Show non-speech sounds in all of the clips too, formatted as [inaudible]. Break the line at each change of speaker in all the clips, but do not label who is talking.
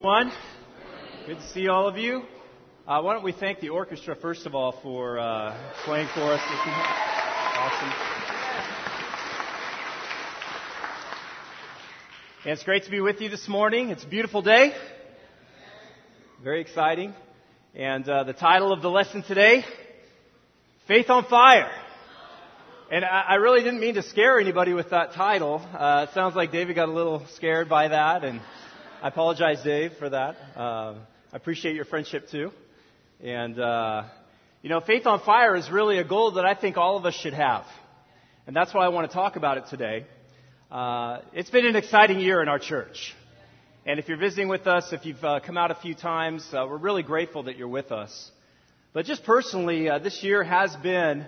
One, good to see all of you. Uh, why don't we thank the orchestra first of all for uh, playing for us? Awesome. And it's great to be with you this morning. It's a beautiful day. Very exciting. And uh, the title of the lesson today, Faith on Fire. And I, I really didn't mean to scare anybody with that title. Uh, it sounds like David got a little scared by that and I apologize, Dave, for that. Uh, I appreciate your friendship too. And, uh, you know, Faith on Fire is really a goal that I think all of us should have. And that's why I want to talk about it today. Uh, it's been an exciting year in our church. And if you're visiting with us, if you've uh, come out a few times, uh, we're really grateful that you're with us. But just personally, uh, this year has been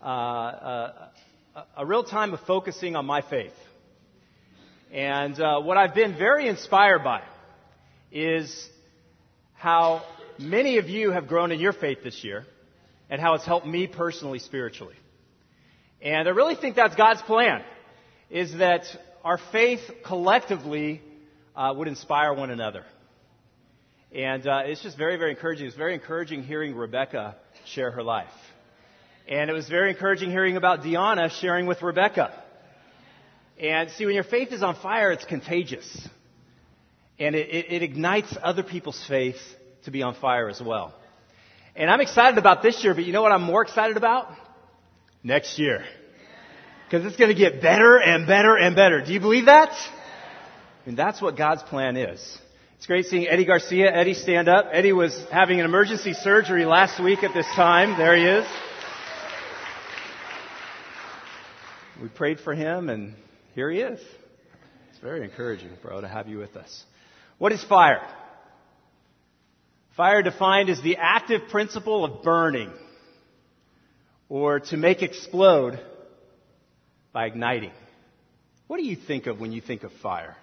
a, a real time of focusing on my faith. And uh, what I've been very inspired by is how many of you have grown in your faith this year and how it's helped me personally spiritually. And I really think that's God's plan, is that our faith collectively uh, would inspire one another. And uh, it's just very, very encouraging. It's very encouraging hearing Rebecca share her life. And it was very encouraging hearing about Deanna sharing with Rebecca. And see, when your faith is on fire, it's contagious. And it, it, it, ignites other people's faith to be on fire as well. And I'm excited about this year, but you know what I'm more excited about? Next year. Because it's going to get better and better and better. Do you believe that? And that's what God's plan is. It's great seeing Eddie Garcia. Eddie, stand up. Eddie was having an emergency surgery last week at this time. There he is. We prayed for him and here he is. It's very encouraging, bro, to have you with us. What is fire? Fire defined as the active principle of burning or to make explode by igniting. What do you think of when you think of fire?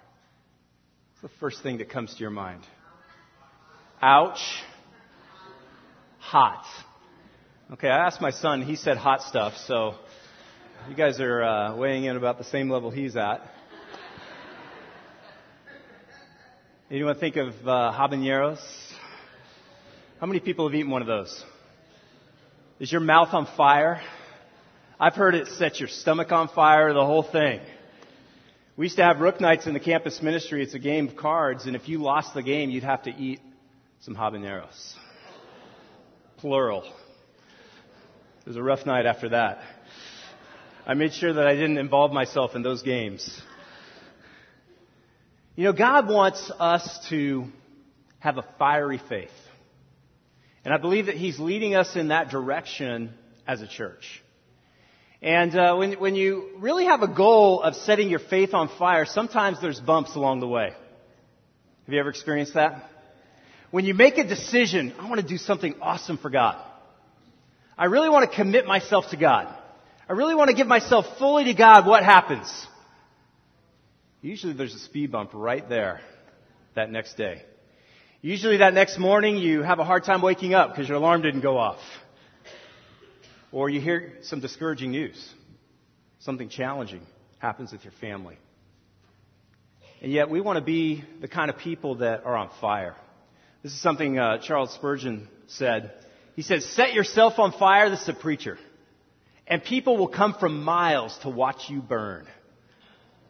What's the first thing that comes to your mind? Ouch. Hot. Okay, I asked my son, he said hot stuff, so you guys are uh, weighing in about the same level he's at. Anyone think of uh, habaneros? How many people have eaten one of those? Is your mouth on fire? I've heard it sets your stomach on fire, the whole thing. We used to have rook nights in the campus ministry. It's a game of cards, and if you lost the game, you'd have to eat some habaneros. Plural. It was a rough night after that. I made sure that I didn't involve myself in those games. You know, God wants us to have a fiery faith. And I believe that He's leading us in that direction as a church. And uh, when, when you really have a goal of setting your faith on fire, sometimes there's bumps along the way. Have you ever experienced that? When you make a decision, I want to do something awesome for God. I really want to commit myself to God. I really want to give myself fully to God, what happens? Usually there's a speed bump right there that next day. Usually that next morning you have a hard time waking up because your alarm didn't go off. Or you hear some discouraging news. Something challenging happens with your family. And yet we want to be the kind of people that are on fire. This is something uh, Charles Spurgeon said. He said, set yourself on fire. This is a preacher and people will come from miles to watch you burn.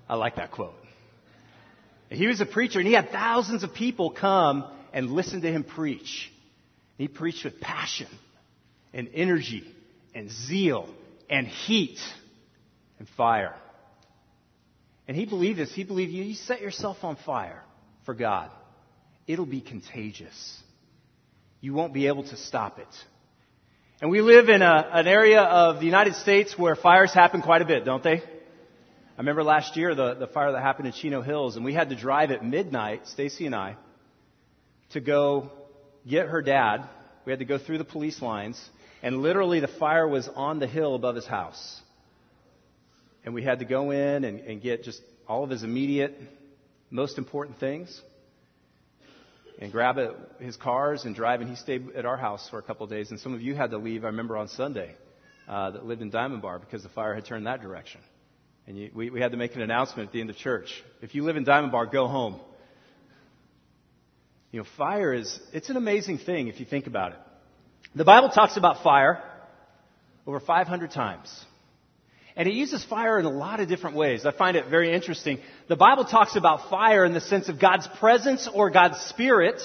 I like that quote. He was a preacher and he had thousands of people come and listen to him preach. He preached with passion and energy and zeal and heat and fire. And he believed this. He believed you, you set yourself on fire for God. It'll be contagious. You won't be able to stop it. And we live in a, an area of the United States where fires happen quite a bit, don't they? I remember last year the, the fire that happened in Chino Hills, and we had to drive at midnight, Stacy and I, to go get her dad. We had to go through the police lines, and literally the fire was on the hill above his house. And we had to go in and, and get just all of his immediate, most important things and grab a, his cars and drive. And he stayed at our house for a couple of days. And some of you had to leave, I remember, on Sunday uh, that lived in Diamond Bar because the fire had turned that direction. And you, we, we had to make an announcement at the end of church. If you live in Diamond Bar, go home. You know, fire is, it's an amazing thing if you think about it. The Bible talks about fire over 500 times. And it uses fire in a lot of different ways. I find it very interesting. The Bible talks about fire in the sense of God's presence or God's spirit,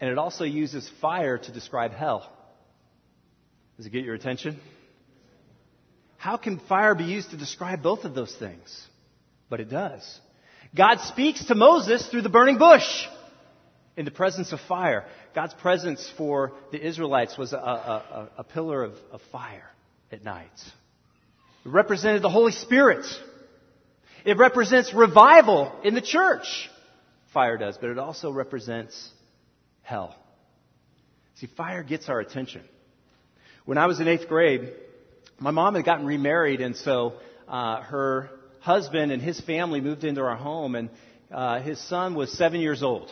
and it also uses fire to describe hell. Does it get your attention? How can fire be used to describe both of those things? But it does. God speaks to Moses through the burning bush in the presence of fire. God's presence for the Israelites was a, a, a pillar of, of fire at night. It represented the Holy Spirit. It represents revival in the church. Fire does, but it also represents hell. See, fire gets our attention. When I was in eighth grade, my mom had gotten remarried, and so uh, her husband and his family moved into our home, and uh, his son was seven years old.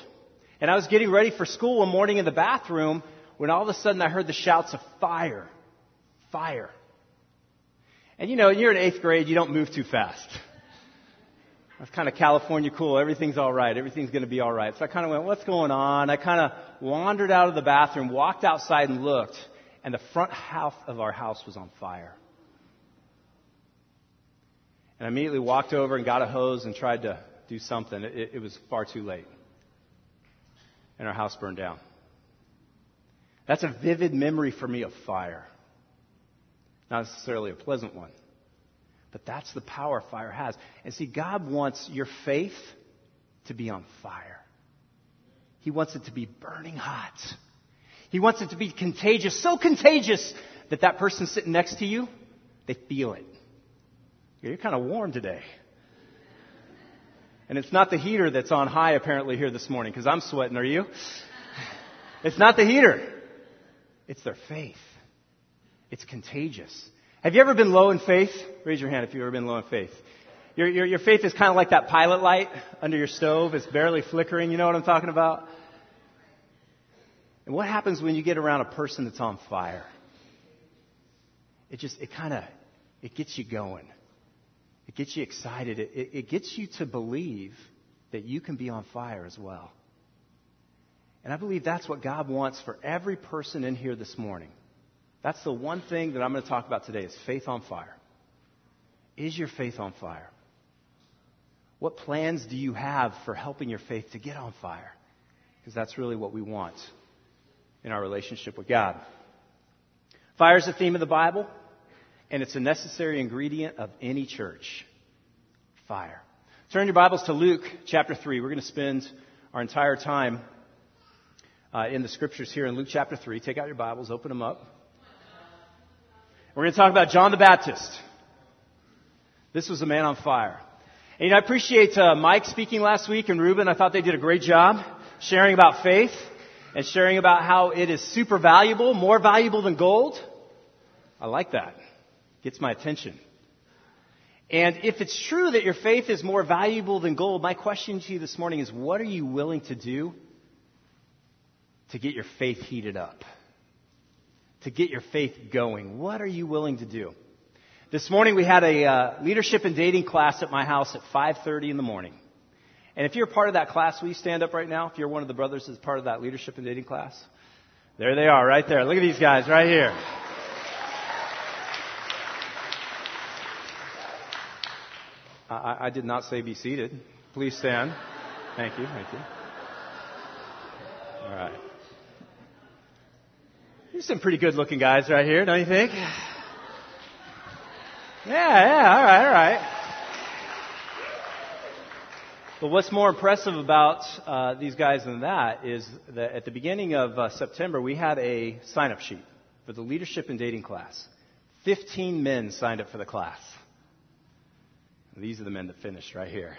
And I was getting ready for school one morning in the bathroom when all of a sudden I heard the shouts of fire. Fire. And you know, you're in eighth grade, you don't move too fast. That's kind of California cool. Everything's all right. Everything's going to be all right. So I kind of went, what's going on? I kind of wandered out of the bathroom, walked outside and looked, and the front half of our house was on fire. And I immediately walked over and got a hose and tried to do something. It, it was far too late. And our house burned down. That's a vivid memory for me of fire. Not necessarily a pleasant one. But that's the power fire has. And see, God wants your faith to be on fire. He wants it to be burning hot. He wants it to be contagious, so contagious that that person sitting next to you, they feel it. You're kind of warm today. And it's not the heater that's on high apparently here this morning because I'm sweating. Are you? [laughs] It's not the heater. It's their faith. It's contagious. Have you ever been low in faith? Raise your hand if you've ever been low in faith. Your, your, your faith is kind of like that pilot light under your stove. It's barely flickering. You know what I'm talking about? And what happens when you get around a person that's on fire? It just, it kind of, it gets you going. It gets you excited. It, it, it gets you to believe that you can be on fire as well. And I believe that's what God wants for every person in here this morning. That's the one thing that I'm going to talk about today is faith on fire. Is your faith on fire? What plans do you have for helping your faith to get on fire? Because that's really what we want in our relationship with God. Fire is the theme of the Bible, and it's a necessary ingredient of any church. Fire. Turn your Bibles to Luke chapter 3. We're going to spend our entire time uh, in the scriptures here in Luke chapter 3. Take out your Bibles, open them up. We're going to talk about John the Baptist. This was a man on fire. And you know, I appreciate uh, Mike speaking last week and Ruben. I thought they did a great job sharing about faith and sharing about how it is super valuable, more valuable than gold. I like that. Gets my attention. And if it's true that your faith is more valuable than gold, my question to you this morning is what are you willing to do to get your faith heated up? To get your faith going. What are you willing to do? This morning we had a uh, leadership and dating class at my house at 5:30 in the morning. And if you're part of that class, will you stand up right now? If you're one of the brothers that's part of that leadership and dating class, there they are, right there. Look at these guys right here. I, I did not say be seated. Please stand. Thank you. Thank you. All right. There's some pretty good looking guys right here, don't you think? Yeah, yeah, all right, all right. But what's more impressive about uh, these guys than that is that at the beginning of uh, September, we had a sign up sheet for the leadership and dating class. 15 men signed up for the class. These are the men that finished right here.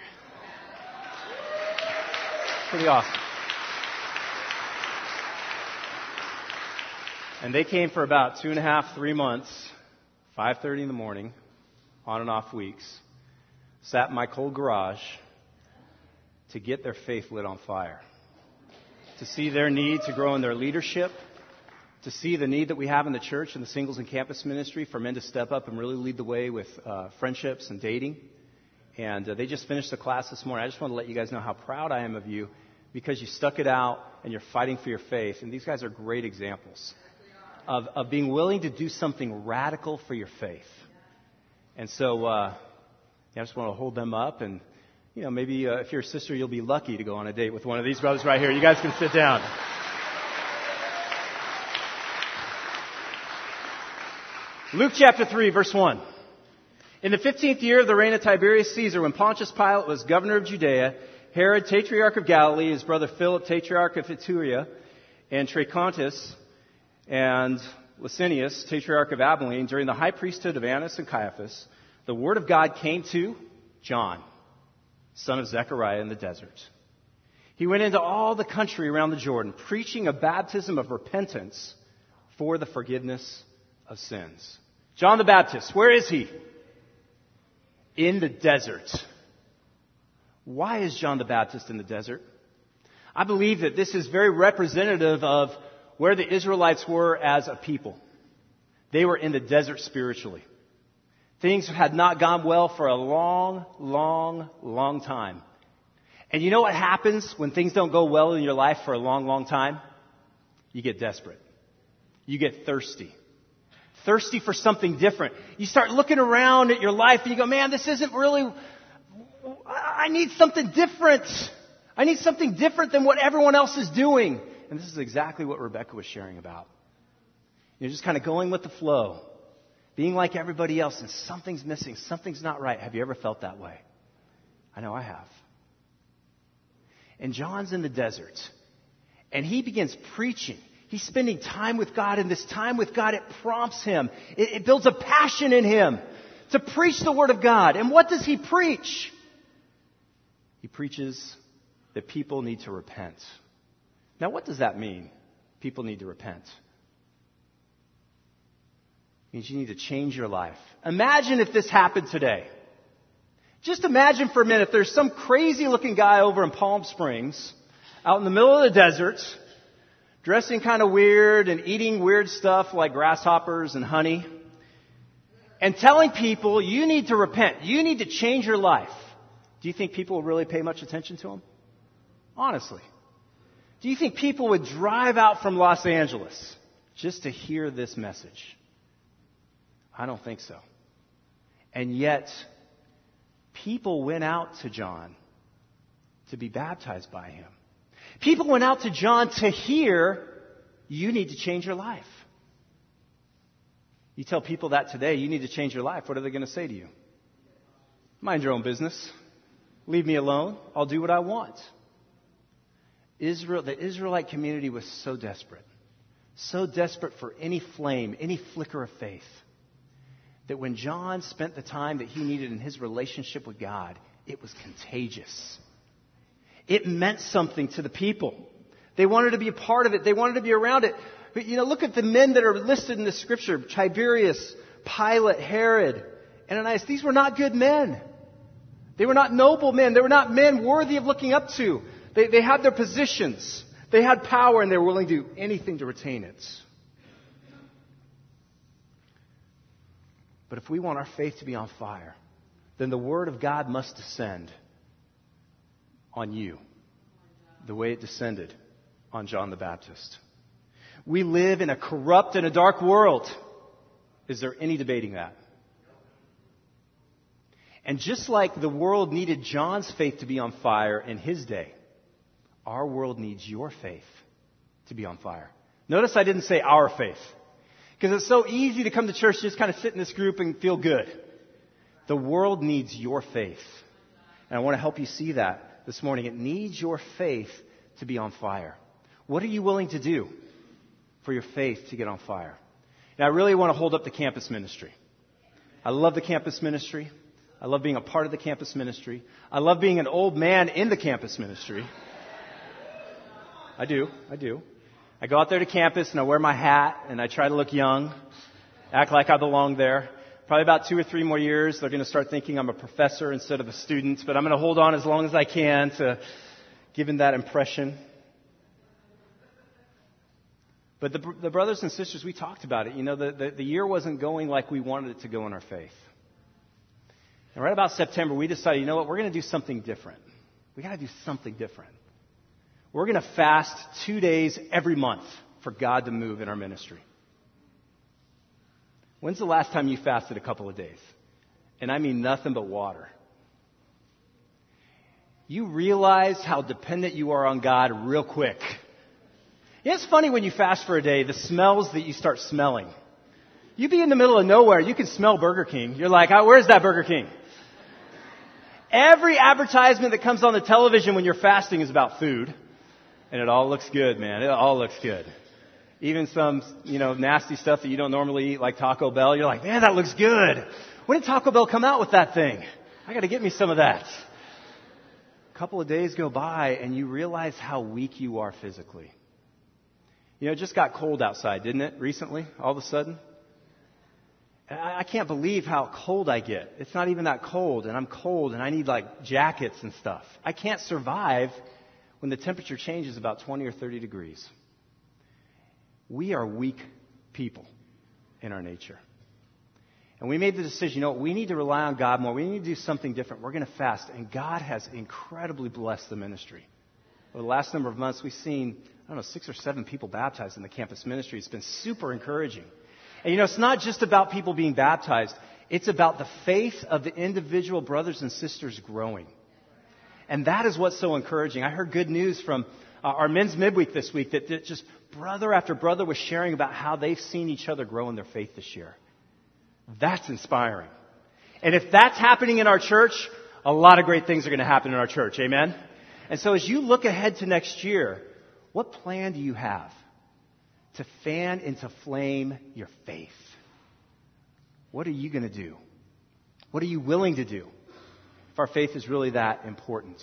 Pretty awesome. And they came for about two and a half, three months, 5.30 in the morning, on and off weeks, sat in my cold garage to get their faith lit on fire, to see their need to grow in their leadership, to see the need that we have in the church and the singles and campus ministry for men to step up and really lead the way with uh, friendships and dating. And uh, they just finished the class this morning. I just want to let you guys know how proud I am of you because you stuck it out and you're fighting for your faith. And these guys are great examples of, of being willing to do something radical for your faith. And so uh, yeah, I just want to hold them up. And, you know, maybe uh, if you're a sister, you'll be lucky to go on a date with one of these brothers right here. You guys can sit down. Luke chapter 3, verse 1. In the 15th year of the reign of Tiberius Caesar, when Pontius Pilate was governor of Judea, Herod, tetrarch of Galilee, his brother Philip, tetrarch of Iturea, and Trachonitis, and Lysanias, tetrarch of Abilene, during the high priesthood of Annas and Caiaphas, the word of God came to John, son of Zechariah in the desert. He went into all the country around the Jordan, preaching a baptism of repentance for the forgiveness of sins. John the Baptist, where is he? In the desert. Why is John the Baptist in the desert? I believe that this is very representative of where the Israelites were as a people. They were in the desert spiritually. Things had not gone well for a long, long, long time. And you know what happens when things don't go well in your life for a long, long time? You get desperate. You get thirsty. Thirsty for something different. You start looking around at your life and you go, man, this isn't really I need something different. I need something different than what everyone else is doing. And this is exactly what Rebecca was sharing about. You're just kind of going with the flow, being like everybody else, and something's missing, something's not right. Have you ever felt that way? I know I have. And John's in the desert, and he begins preaching. He's spending time with God, and this time with God, it prompts him. It, it builds a passion in him to preach the Word of God. And what does he preach? He preaches that people need to repent. Now, what does that mean? People need to repent. It means you need to change your life. Imagine if this happened today. Just imagine for a minute there's some crazy looking guy over in Palm Springs, out in the middle of the desert, dressing kind of weird and eating weird stuff like grasshoppers and honey, and telling people you need to repent, you need to change your life. Do you think people will really pay much attention to him? Honestly. Do you think people would drive out from Los Angeles just to hear this message? I don't think so. And yet, people went out to John to be baptized by him. People went out to John to hear, you need to change your life. You tell people that today, you need to change your life. What are they going to say to you? Mind your own business. Leave me alone. I'll do what I want. Israel, the Israelite community was so desperate, so desperate for any flame, any flicker of faith, that when John spent the time that he needed in his relationship with God, it was contagious. It meant something to the people. They wanted to be a part of it. They wanted to be around it. But, you know, look at the men that are listed in the scripture. Tiberius, Pilate, Herod, Ananias. These were not good men. They were not noble men. They were not men worthy of looking up to. They, they had their positions. They had power and they were willing to do anything to retain it. But if we want our faith to be on fire, then the Word of God must descend on you the way it descended on John the Baptist. We live in a corrupt and a dark world. Is there any debating that? And just like the world needed John's faith to be on fire in his day, our world needs your faith to be on fire. Notice I didn't say our faith. Because it's so easy to come to church, just kind of sit in this group and feel good. The world needs your faith. And I want to help you see that this morning. It needs your faith to be on fire. What are you willing to do for your faith to get on fire? And I really want to hold up the campus ministry. I love the campus ministry. I love being a part of the campus ministry. I love being an old man in the campus ministry. I do. I do. I go out there to campus and I wear my hat and I try to look young, act like I belong there. Probably about two or three more years, they're going to start thinking I'm a professor instead of a student, but I'm going to hold on as long as I can to giving that impression. But the, the brothers and sisters, we talked about it. You know, the, the, the year wasn't going like we wanted it to go in our faith. And right about September, we decided, you know what, we're going to do something different. We got to do something different. We're going to fast two days every month for God to move in our ministry. When's the last time you fasted a couple of days? And I mean nothing but water. You realize how dependent you are on God real quick. It's funny when you fast for a day, the smells that you start smelling. You be in the middle of nowhere, you can smell Burger King. You're like, oh, where's that Burger King? Every advertisement that comes on the television when you're fasting is about food. And it all looks good, man. It all looks good. Even some, you know, nasty stuff that you don't normally eat, like Taco Bell, you're like, man, that looks good. When did Taco Bell come out with that thing? I gotta get me some of that. A couple of days go by and you realize how weak you are physically. You know, it just got cold outside, didn't it, recently, all of a sudden? I can't believe how cold I get. It's not even that cold, and I'm cold, and I need like jackets and stuff. I can't survive when the temperature changes about 20 or 30 degrees. We are weak people in our nature. And we made the decision, you know, we need to rely on God more. We need to do something different. We're going to fast. And God has incredibly blessed the ministry. Over the last number of months, we've seen, I don't know, six or seven people baptized in the campus ministry. It's been super encouraging. And you know, it's not just about people being baptized. It's about the faith of the individual brothers and sisters growing. And that is what's so encouraging. I heard good news from uh, our men's midweek this week that, that just brother after brother was sharing about how they've seen each other grow in their faith this year. That's inspiring. And if that's happening in our church, a lot of great things are going to happen in our church. Amen? And so as you look ahead to next year, what plan do you have? to fan into flame your faith. What are you going to do? What are you willing to do if our faith is really that important?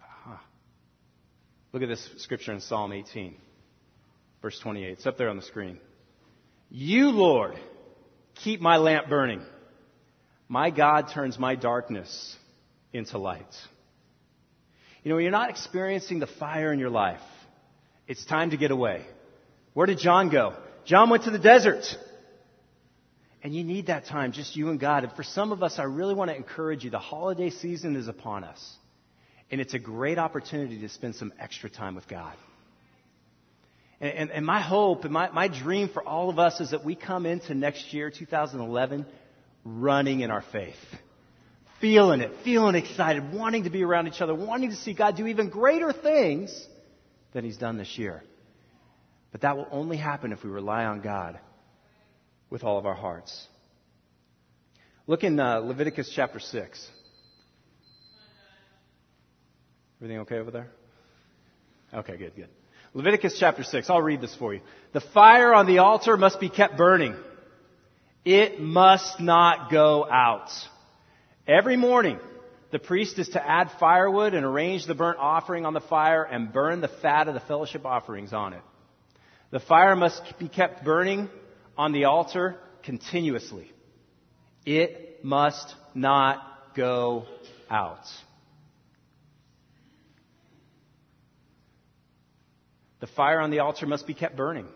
Uh-huh. Look at this scripture in Psalm 18, verse 28. It's up there on the screen. You, Lord, keep my lamp burning. My God turns my darkness into light. You know, you're not experiencing the fire in your life, it's time to get away. Where did John go? John went to the desert. And you need that time, just you and God. And for some of us, I really want to encourage you. The holiday season is upon us. And it's a great opportunity to spend some extra time with God. And, and, and my hope and my, my dream for all of us is that we come into next year, 2011, running in our faith feeling it, feeling excited, wanting to be around each other, wanting to see God do even greater things than He's done this year. But that will only happen if we rely on God with all of our hearts. Look in uh, Leviticus chapter 6. Everything okay over there? Okay, good, good. Leviticus chapter 6. I'll read this for you. The fire on the altar must be kept burning. It must not go out. Every morning, the priest is to add firewood and arrange the burnt offering on the fire and burn the fat of the fellowship offerings on it. The fire must be kept burning on the altar continuously. It must not go out. The fire on the altar must be kept burning.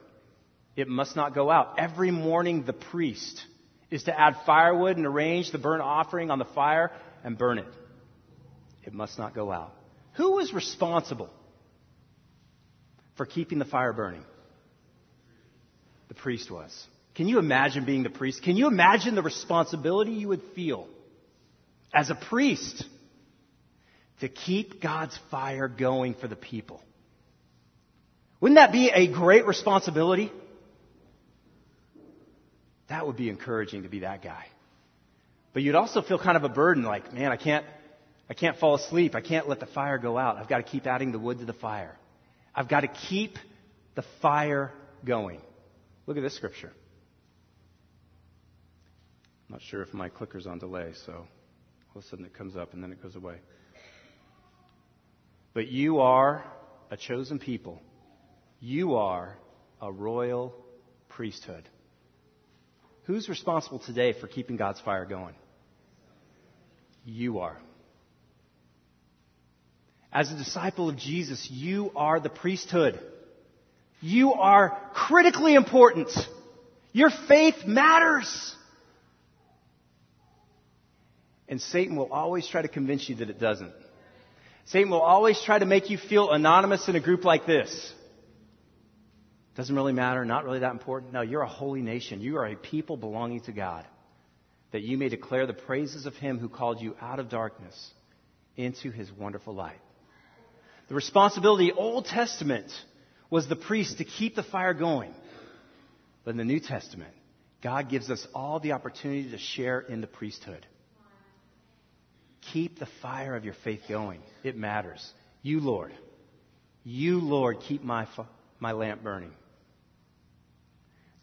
It must not go out. Every morning, the priest is to add firewood and arrange the burnt offering on the fire and burn it. It must not go out. Who was responsible for keeping the fire burning? The priest was. Can you imagine being the priest? Can you imagine the responsibility you would feel as a priest to keep God's fire going for the people? Wouldn't that be a great responsibility? That would be encouraging to be that guy. But you'd also feel kind of a burden like, man, I can't, I can't fall asleep. I can't let the fire go out. I've got to keep adding the wood to the fire. I've got to keep the fire going. Look at this scripture. Not sure if my clicker's on delay, so all of a sudden it comes up and then it goes away. But you are a chosen people. You are a royal priesthood. Who's responsible today for keeping God's fire going? You are. As a disciple of Jesus, you are the priesthood. You are critically important. Your faith matters. And Satan will always try to convince you that it doesn't. Satan will always try to make you feel anonymous in a group like this. Doesn't really matter, not really that important. No, you're a holy nation. You are a people belonging to God. That you may declare the praises of him who called you out of darkness into his wonderful light. The responsibility, Old Testament, was the priest to keep the fire going. But in the New Testament, God gives us all the opportunity to share in the priesthood. Keep the fire of your faith going. It matters. You, Lord, you, Lord, keep my, my lamp burning.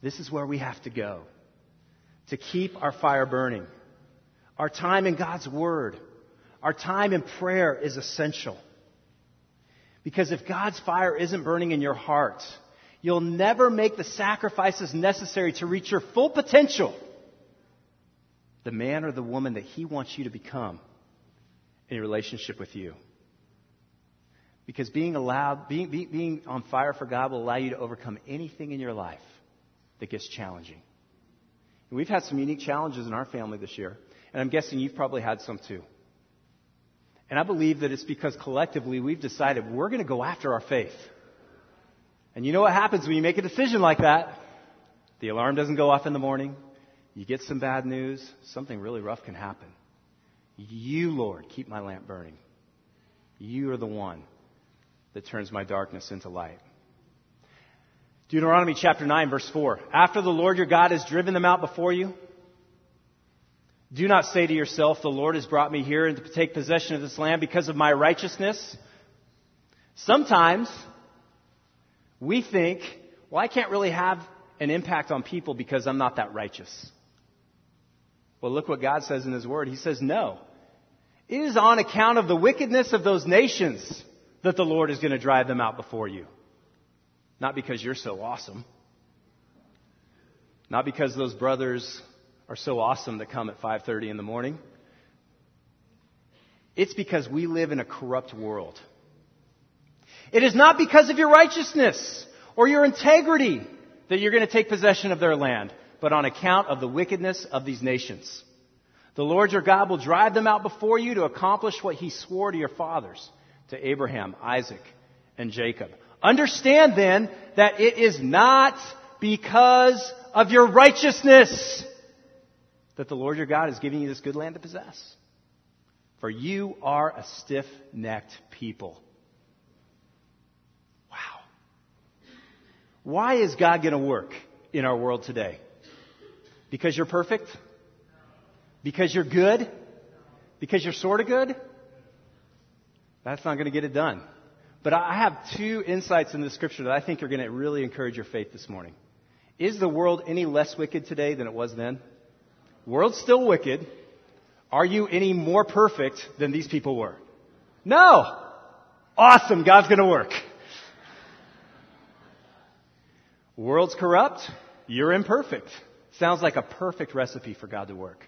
This is where we have to go to keep our fire burning. Our time in God's Word, our time in prayer is essential. Because if God's fire isn't burning in your heart, you'll never make the sacrifices necessary to reach your full potential. The man or the woman that He wants you to become in relationship with you. Because being allowed, being, being on fire for God will allow you to overcome anything in your life that gets challenging. And we've had some unique challenges in our family this year, and I'm guessing you've probably had some too. And I believe that it's because collectively we've decided we're going to go after our faith. And you know what happens when you make a decision like that? The alarm doesn't go off in the morning. You get some bad news. Something really rough can happen. You, Lord, keep my lamp burning. You are the one that turns my darkness into light. Deuteronomy chapter 9 verse 4. After the Lord your God has driven them out before you, do not say to yourself, the Lord has brought me here to take possession of this land because of my righteousness. Sometimes we think, well, I can't really have an impact on people because I'm not that righteous. Well, look what God says in His Word. He says, no. It is on account of the wickedness of those nations that the Lord is going to drive them out before you. Not because you're so awesome. Not because those brothers are so awesome that come at 5:30 in the morning. It's because we live in a corrupt world. It is not because of your righteousness or your integrity that you're going to take possession of their land, but on account of the wickedness of these nations. The Lord your God will drive them out before you to accomplish what he swore to your fathers, to Abraham, Isaac, and Jacob. Understand then that it is not because of your righteousness that the Lord your God is giving you this good land to possess. For you are a stiff necked people. Wow. Why is God going to work in our world today? Because you're perfect? Because you're good? Because you're sort of good? That's not going to get it done. But I have two insights in the scripture that I think are going to really encourage your faith this morning. Is the world any less wicked today than it was then? The world's still wicked. Are you any more perfect than these people were? No! Awesome, God's gonna work. World's corrupt, you're imperfect. Sounds like a perfect recipe for God to work.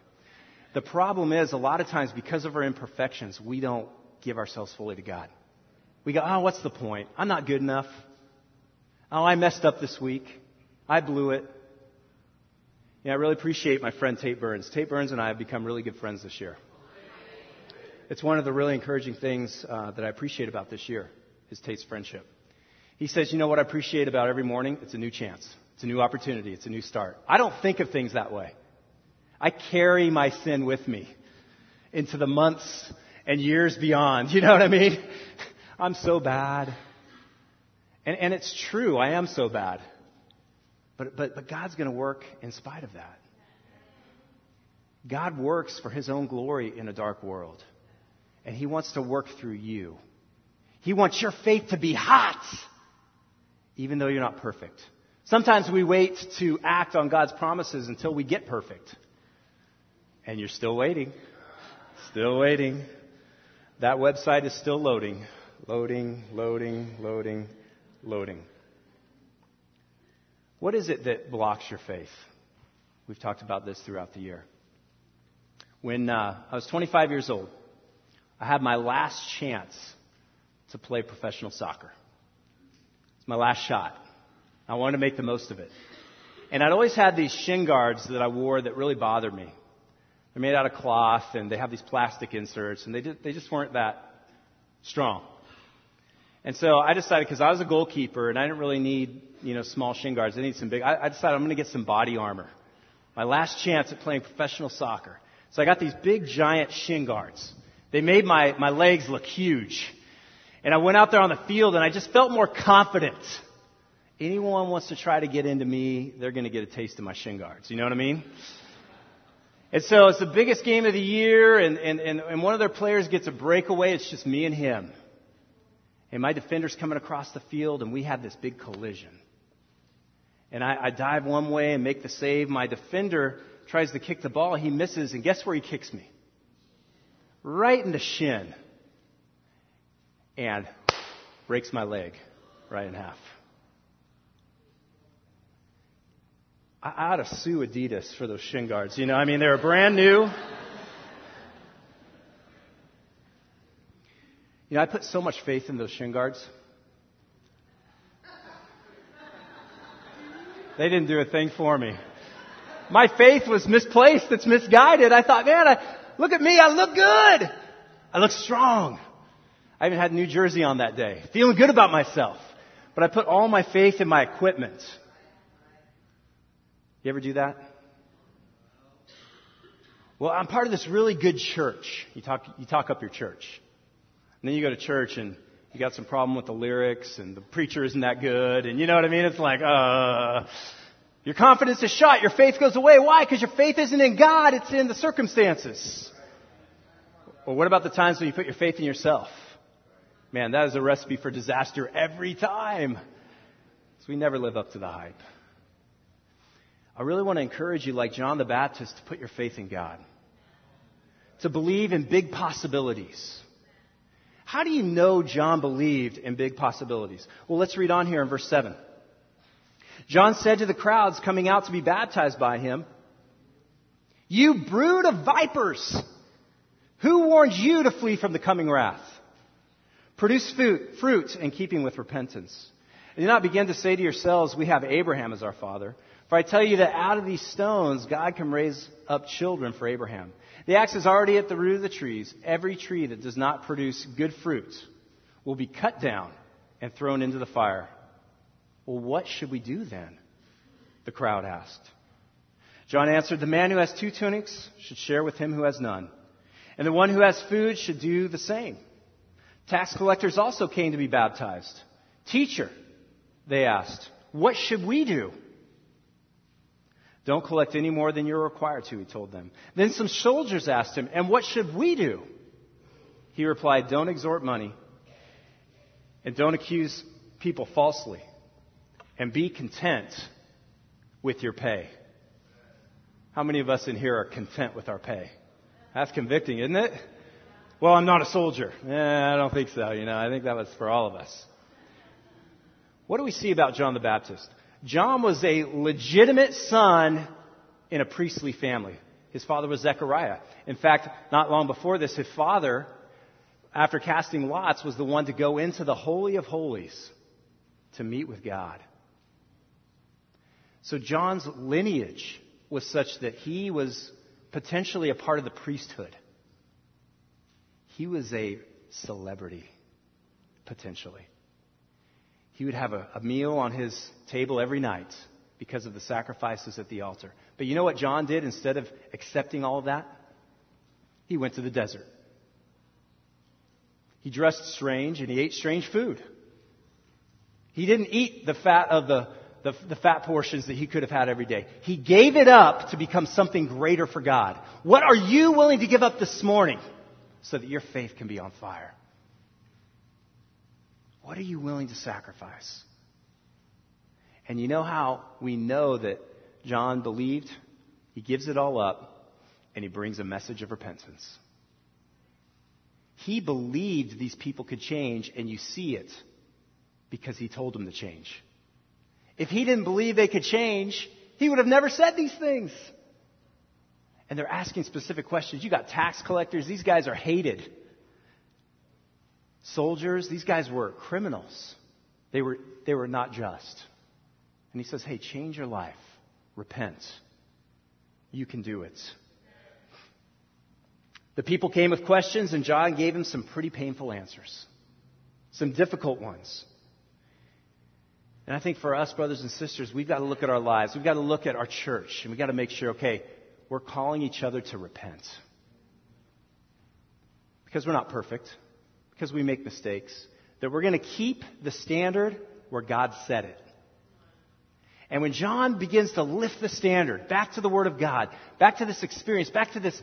The problem is, a lot of times, because of our imperfections, we don't give ourselves fully to God. We go, oh, what's the point? I'm not good enough. Oh, I messed up this week. I blew it. Yeah, I really appreciate my friend Tate Burns. Tate Burns and I have become really good friends this year. It's one of the really encouraging things uh, that I appreciate about this year is Tate's friendship. He says, you know what I appreciate about every morning? It's a new chance. It's a new opportunity. It's a new start. I don't think of things that way. I carry my sin with me into the months and years beyond. [laughs] You know what I mean? I'm so bad. And, and it's true, I am so bad. But, but, but God's going to work in spite of that. God works for his own glory in a dark world. And he wants to work through you. He wants your faith to be hot, even though you're not perfect. Sometimes we wait to act on God's promises until we get perfect. And you're still waiting. Still waiting. That website is still loading. Loading, loading, loading, loading. What is it that blocks your faith? We've talked about this throughout the year. When uh, I was 25 years old, I had my last chance to play professional soccer. It's my last shot. I wanted to make the most of it. And I'd always had these shin guards that I wore that really bothered me. They're made out of cloth and they have these plastic inserts and they, just, they just weren't that strong. And so I decided, because I was a goalkeeper and I didn't really need, you know, small shin guards. I need some big. I, I decided I'm going to get some body armor. My last chance at playing professional soccer. So I got these big giant shin guards. They made my, my legs look huge. And I went out there on the field and I just felt more confident. Anyone wants to try to get into me, they're going to get a taste of my shin guards. You know what I mean? And so it's the biggest game of the year, and, and, and, and one of their players gets a breakaway. It's just me and him. And my defender's coming across the field, and we have this big collision. And I, I dive one way and make the save. My defender tries to kick the ball. He misses, and guess where he kicks me? Right in the shin. And breaks my leg right in half. I ought to sue Adidas for those shin guards. You know, I mean, they were brand new. You know, I put so much faith in those shin guards. They didn't do a thing for me. My faith was misplaced. It's misguided. I thought, man, I, look at me. I look good. I look strong. I even had New Jersey on that day. Feeling good about myself. But I put all my faith in my equipment. You ever do that? Well, I'm part of this really good church. You talk, you talk up your church. And then you go to church and you got some problem with the lyrics and the preacher isn't that good. And you know what I mean? It's like, uh, your confidence is shot. Your faith goes away. Why? Because your faith isn't in God. It's in the circumstances. Well, what about the times when you put your faith in yourself? Man, that is a recipe for disaster every time. So we never live up to the hype. I really want to encourage you, like John the Baptist, to put your faith in God, to believe in big possibilities. How do you know John believed in big possibilities? Well, let's read on here in verse 7. John said to the crowds coming out to be baptized by him, You brood of vipers! Who warned you to flee from the coming wrath? Produce fruit, fruit in keeping with repentance. And do not begin to say to yourselves, We have Abraham as our father. For I tell you that out of these stones, God can raise up children for Abraham. The axe is already at the root of the trees. Every tree that does not produce good fruit will be cut down and thrown into the fire. Well, what should we do then? The crowd asked. John answered, The man who has two tunics should share with him who has none. And the one who has food should do the same. Tax collectors also came to be baptized. Teacher, they asked, what should we do? Don't collect any more than you're required to, he told them. Then some soldiers asked him, And what should we do? He replied, Don't extort money, and don't accuse people falsely, and be content with your pay. How many of us in here are content with our pay? That's convicting, isn't it? Well, I'm not a soldier. Eh, I don't think so. You know, I think that was for all of us. What do we see about John the Baptist? John was a legitimate son in a priestly family. His father was Zechariah. In fact, not long before this, his father, after casting lots, was the one to go into the Holy of Holies to meet with God. So John's lineage was such that he was potentially a part of the priesthood. He was a celebrity, potentially. He would have a, a meal on his table every night because of the sacrifices at the altar. But you know what John did instead of accepting all of that? He went to the desert. He dressed strange and he ate strange food. He didn't eat the fat of the, the, the, fat portions that he could have had every day. He gave it up to become something greater for God. What are you willing to give up this morning so that your faith can be on fire? What are you willing to sacrifice? And you know how we know that John believed? He gives it all up and he brings a message of repentance. He believed these people could change, and you see it because he told them to change. If he didn't believe they could change, he would have never said these things. And they're asking specific questions. You got tax collectors, these guys are hated soldiers, these guys were criminals. They were, they were not just. And he says, hey, change your life. Repent. You can do it. The people came with questions, and John gave them some pretty painful answers. some difficult ones. And I think for us, brothers and sisters, we've got to look at our lives. We've got to look at our church, and we've got to make sure, okay, we're calling each other to repent. Because we're not perfect, because we make mistakes, that we're going to keep the standard where God set it. And when John begins to lift the standard back to the Word of God, back to this experience, back to this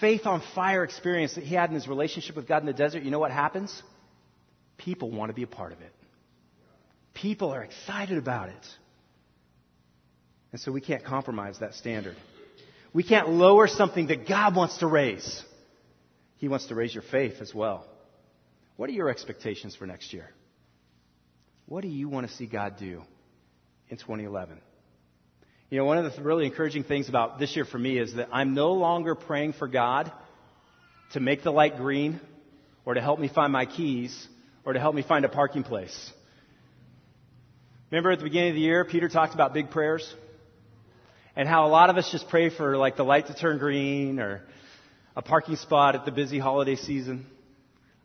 faith on fire experience that he had in his relationship with God in the desert, you know what happens? People want to be a part of it. People are excited about it. And so we can't compromise that standard. We can't lower something that God wants to raise. He wants to raise your faith as well. What are your expectations for next year? What do you want to see God do in 2011? You know, one of the really encouraging things about this year for me is that I'm no longer praying for God to make the light green or to help me find my keys or to help me find a parking place. Remember at the beginning of the year, Peter talked about big prayers? And how a lot of us just pray for like the light to turn green or a parking spot at the busy holiday season.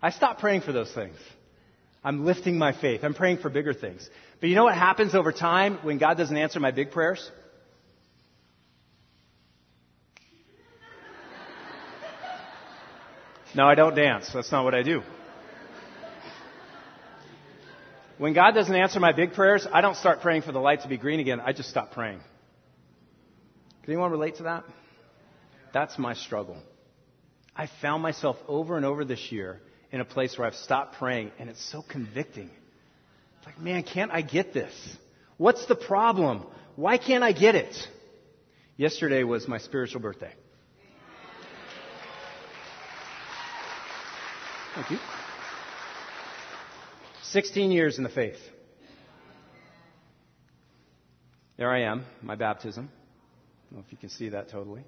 I stopped praying for those things. I'm lifting my faith. I'm praying for bigger things. But you know what happens over time when God doesn't answer my big prayers? No, I don't dance. That's not what I do. When God doesn't answer my big prayers, I don't start praying for the light to be green again. I just stop praying. Can anyone relate to that? That's my struggle. I found myself over and over this year in a place where I've stopped praying, and it's so convicting. It's like, man, can't I get this? What's the problem? Why can't I get it? Yesterday was my spiritual birthday. Thank you. 16 years in the faith. There I am, my baptism. I don't know if you can see that totally.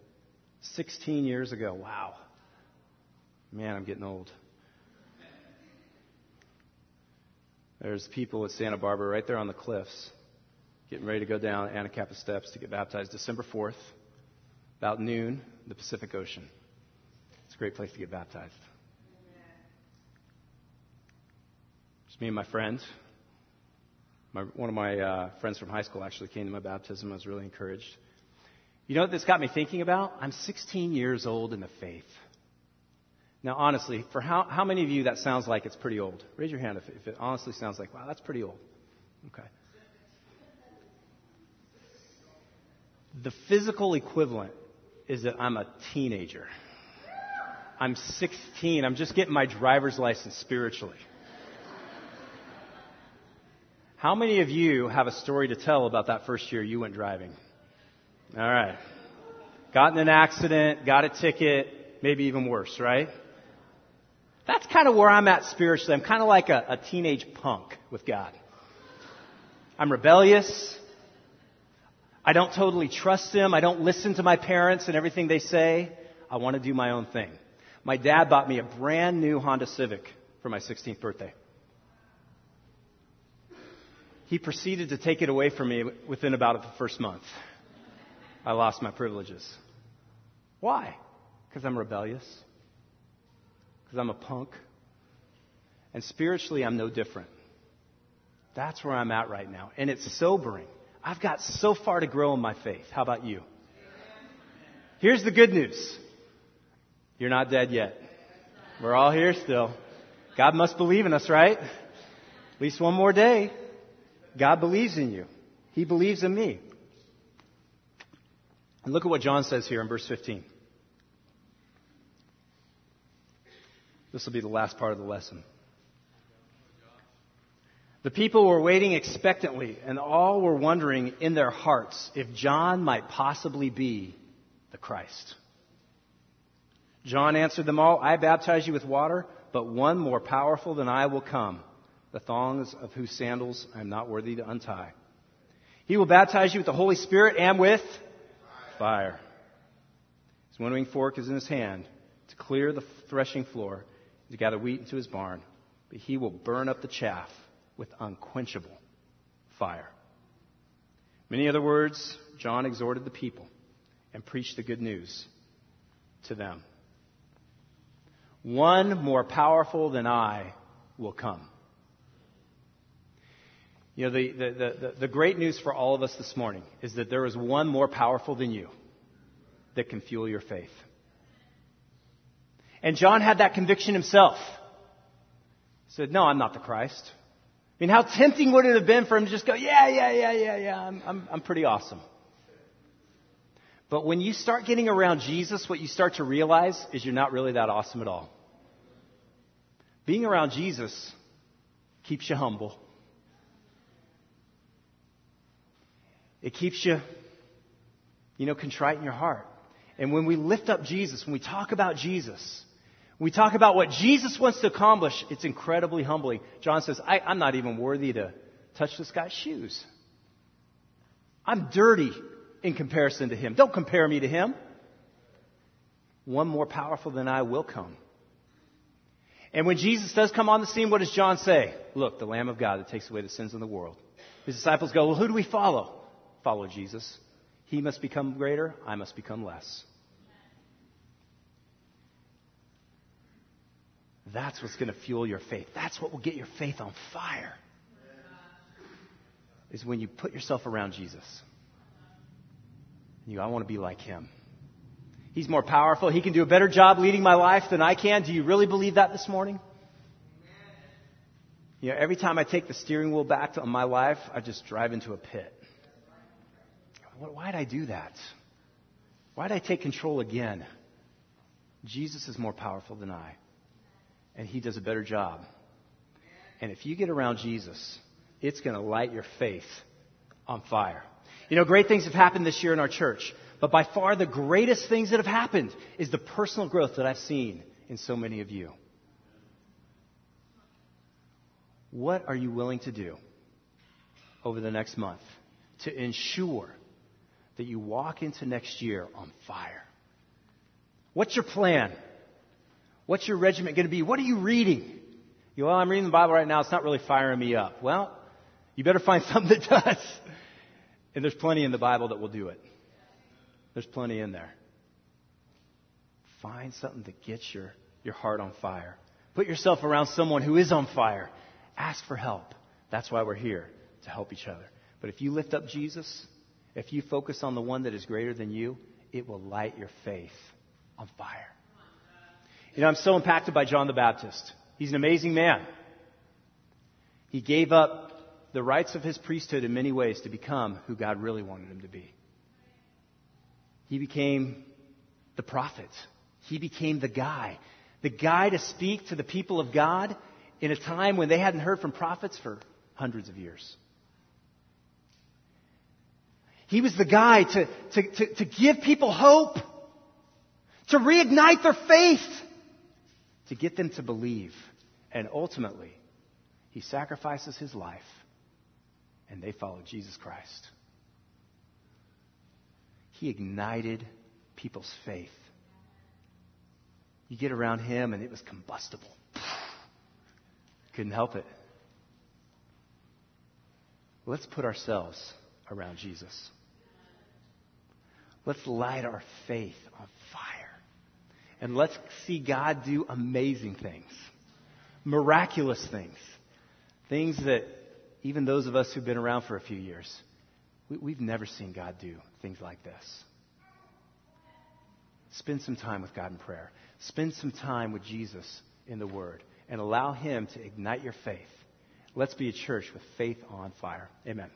16 years ago. Wow. Man, I'm getting old. There's people at Santa Barbara right there on the cliffs getting ready to go down Anacapa Steps to get baptized December 4th, about noon, the Pacific Ocean. It's a great place to get baptized. Just me and my friend. My, one of my uh, friends from high school actually came to my baptism. I was really encouraged. You know what this got me thinking about? I'm 16 years old in the faith. Now, honestly, for how, how many of you that sounds like it's pretty old? Raise your hand if, if it honestly sounds like, wow, that's pretty old. Okay. The physical equivalent is that I'm a teenager. I'm 16. I'm just getting my driver's license spiritually. How many of you have a story to tell about that first year you went driving? All right. Got in an accident, got a ticket, maybe even worse, right? That's kind of where I'm at spiritually. I'm kind of like a, a teenage punk with God. I'm rebellious. I don't totally trust Him. I don't listen to my parents and everything they say. I want to do my own thing. My dad bought me a brand new Honda Civic for my 16th birthday he proceeded to take it away from me within about the first month. I lost my privileges. Why? Because I'm rebellious. Because I'm a punk. And spiritually, I'm no different. That's where I'm at right now. And it's sobering. I've got so far to grow in my faith. How about you? Here's the good news you're not dead yet. We're all here still. God must believe in us, right? At least one more day. God believes in you. He believes in me. And look at what John says here in verse 15. This will be the last part of the lesson. The people were waiting expectantly, and all were wondering in their hearts if John might possibly be the Christ. John answered them all, I baptize you with water, but one more powerful than I will come the thongs of whose sandals I am not worthy to untie. He will baptize you with the Holy Spirit and with fire. His winnowing fork is in his hand to clear the threshing floor, to gather wheat into his barn, but he will burn up the chaff with unquenchable fire. Many other words, John exhorted the people and preached the good news to them. One more powerful than I will come. You know, the, the, the, the, great news for all of us this morning is that there is one more powerful than you that can fuel your faith. And John had that conviction himself. He said, No, I'm not the Christ. I mean, how tempting would it have been for him to just go, Yeah, yeah, yeah, yeah, yeah, I'm, I'm, I'm pretty awesome. But when you start getting around Jesus, what you start to realize is you're not really that awesome at all. Being around Jesus keeps you humble. It keeps you, you know, contrite in your heart. And when we lift up Jesus, when we talk about Jesus, we talk about what Jesus wants to accomplish, it's incredibly humbling. John says, I, I'm not even worthy to touch this guy's shoes. I'm dirty in comparison to him. Don't compare me to him. One more powerful than I will come. And when Jesus does come on the scene, what does John say? Look, the Lamb of God that takes away the sins of the world. His disciples go, Well, who do we follow? Follow Jesus. He must become greater, I must become less. That's what's going to fuel your faith. That's what will get your faith on fire. Is when you put yourself around Jesus. You, I want to be like him. He's more powerful. He can do a better job leading my life than I can. Do you really believe that this morning? You know, every time I take the steering wheel back on my life, I just drive into a pit. Why did I do that? Why did I take control again? Jesus is more powerful than I, and he does a better job. And if you get around Jesus, it's going to light your faith on fire. You know, great things have happened this year in our church, but by far the greatest things that have happened is the personal growth that I've seen in so many of you. What are you willing to do over the next month to ensure that you walk into next year on fire? What's your plan? What's your regiment going to be? What are you reading? You well, I'm reading the Bible right now. It's not really firing me up. Well, you better find [laughs] something that does. And there's plenty in the Bible that will do it. There's plenty in there. Find something that gets your, your heart on fire. Put yourself around someone who is on fire. Ask for help. That's why we're here, to help each other. But if you lift up Jesus, if you focus on the one that is greater than you, it will light your faith on fire. You know, I'm so impacted by John the Baptist. He's an amazing man. He gave up the rights of his priesthood in many ways to become who God really wanted him to be. He became the prophet. He became the guy. The guy to speak to the people of God in a time when they hadn't heard from prophets for hundreds of years. He was the guy to, to, to, to give people hope, to reignite their faith, to get them to believe. And ultimately, he sacrifices his life and they follow Jesus Christ. He ignited people's faith. You get around him, and it was combustible. Couldn't help it. Let's put ourselves around Jesus. Let's light our faith on. And let's see God do amazing things, miraculous things, things that even those of us who've been around for a few years, we, have never seen God do things like this. Spend some time with God in prayer. Spend some time with Jesus in the Word and allow Him to ignite your faith. Let's be a church with faith on fire. Amen.